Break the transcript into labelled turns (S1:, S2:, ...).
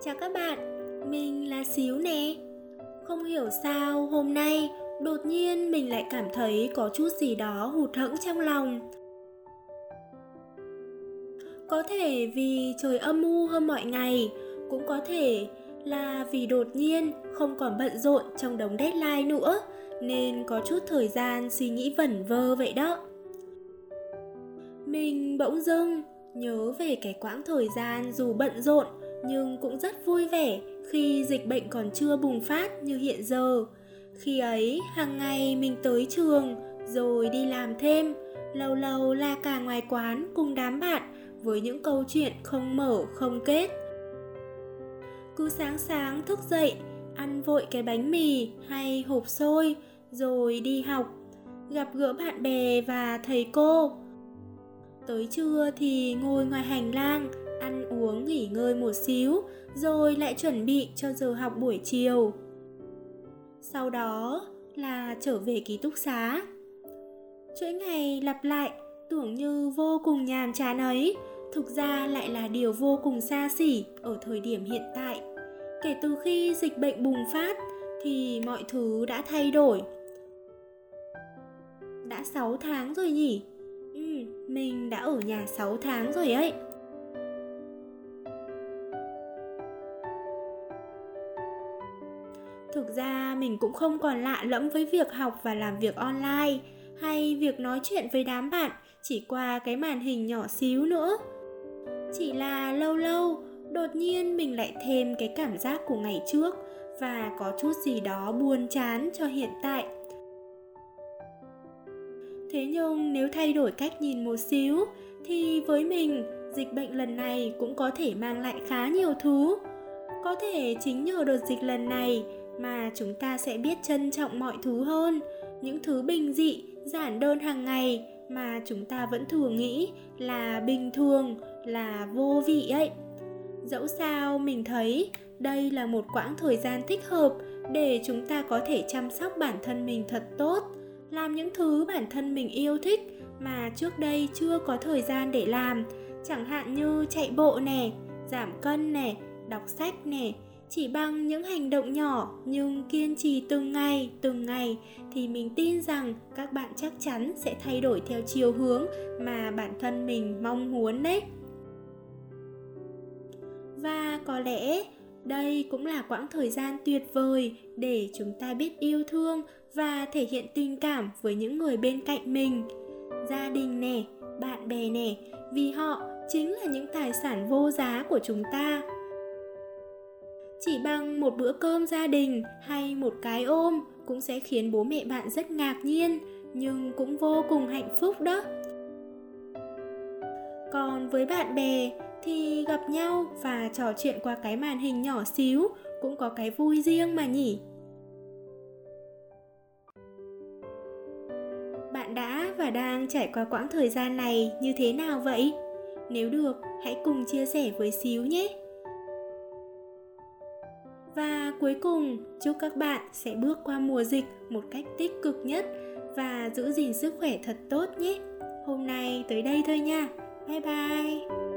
S1: Chào các bạn, mình là Xíu nè. Không hiểu sao hôm nay đột nhiên mình lại cảm thấy có chút gì đó hụt hẫng trong lòng. Có thể vì trời âm u hơn mọi ngày, cũng có thể là vì đột nhiên không còn bận rộn trong đống deadline nữa nên có chút thời gian suy nghĩ vẩn vơ vậy đó. Mình bỗng dưng nhớ về cái quãng thời gian dù bận rộn nhưng cũng rất vui vẻ khi dịch bệnh còn chưa bùng phát như hiện giờ. Khi ấy, hàng ngày mình tới trường rồi đi làm thêm, lâu lâu là cả ngoài quán cùng đám bạn với những câu chuyện không mở không kết. Cứ sáng sáng thức dậy, ăn vội cái bánh mì hay hộp xôi rồi đi học, gặp gỡ bạn bè và thầy cô. Tới trưa thì ngồi ngoài hành lang ăn uống nghỉ ngơi một xíu rồi lại chuẩn bị cho giờ học buổi chiều. Sau đó là trở về ký túc xá. Chuỗi ngày lặp lại tưởng như vô cùng nhàm chán ấy thực ra lại là điều vô cùng xa xỉ ở thời điểm hiện tại. Kể từ khi dịch bệnh bùng phát thì mọi thứ đã thay đổi. Đã 6 tháng rồi nhỉ? Ừ, mình đã ở nhà 6 tháng rồi ấy. Thực ra mình cũng không còn lạ lẫm với việc học và làm việc online hay việc nói chuyện với đám bạn, chỉ qua cái màn hình nhỏ xíu nữa. Chỉ là lâu lâu, đột nhiên mình lại thêm cái cảm giác của ngày trước và có chút gì đó buồn chán cho hiện tại. Thế nhưng nếu thay đổi cách nhìn một xíu, thì với mình, dịch bệnh lần này cũng có thể mang lại khá nhiều thứ. Có thể chính nhờ đợt dịch lần này mà chúng ta sẽ biết trân trọng mọi thứ hơn. Những thứ bình dị, giản đơn hàng ngày mà chúng ta vẫn thường nghĩ là bình thường, là vô vị ấy. Dẫu sao mình thấy đây là một quãng thời gian thích hợp để chúng ta có thể chăm sóc bản thân mình thật tốt, làm những thứ bản thân mình yêu thích mà trước đây chưa có thời gian để làm. Chẳng hạn như chạy bộ nè, giảm cân nè, đọc sách nè chỉ bằng những hành động nhỏ nhưng kiên trì từng ngày từng ngày thì mình tin rằng các bạn chắc chắn sẽ thay đổi theo chiều hướng mà bản thân mình mong muốn đấy. Và có lẽ đây cũng là quãng thời gian tuyệt vời để chúng ta biết yêu thương và thể hiện tình cảm với những người bên cạnh mình. Gia đình nè, bạn bè nè, vì họ chính là những tài sản vô giá của chúng ta chỉ bằng một bữa cơm gia đình hay một cái ôm cũng sẽ khiến bố mẹ bạn rất ngạc nhiên, nhưng cũng vô cùng hạnh phúc đó. Còn với bạn bè thì gặp nhau và trò chuyện qua cái màn hình nhỏ xíu cũng có cái vui riêng mà nhỉ? Bạn đã và đang trải qua quãng thời gian này như thế nào vậy? Nếu được, hãy cùng chia sẻ với xíu nhé! Và cuối cùng, chúc các bạn sẽ bước qua mùa dịch một cách tích cực nhất và giữ gìn sức khỏe thật tốt nhé. Hôm nay tới đây thôi nha. Bye bye.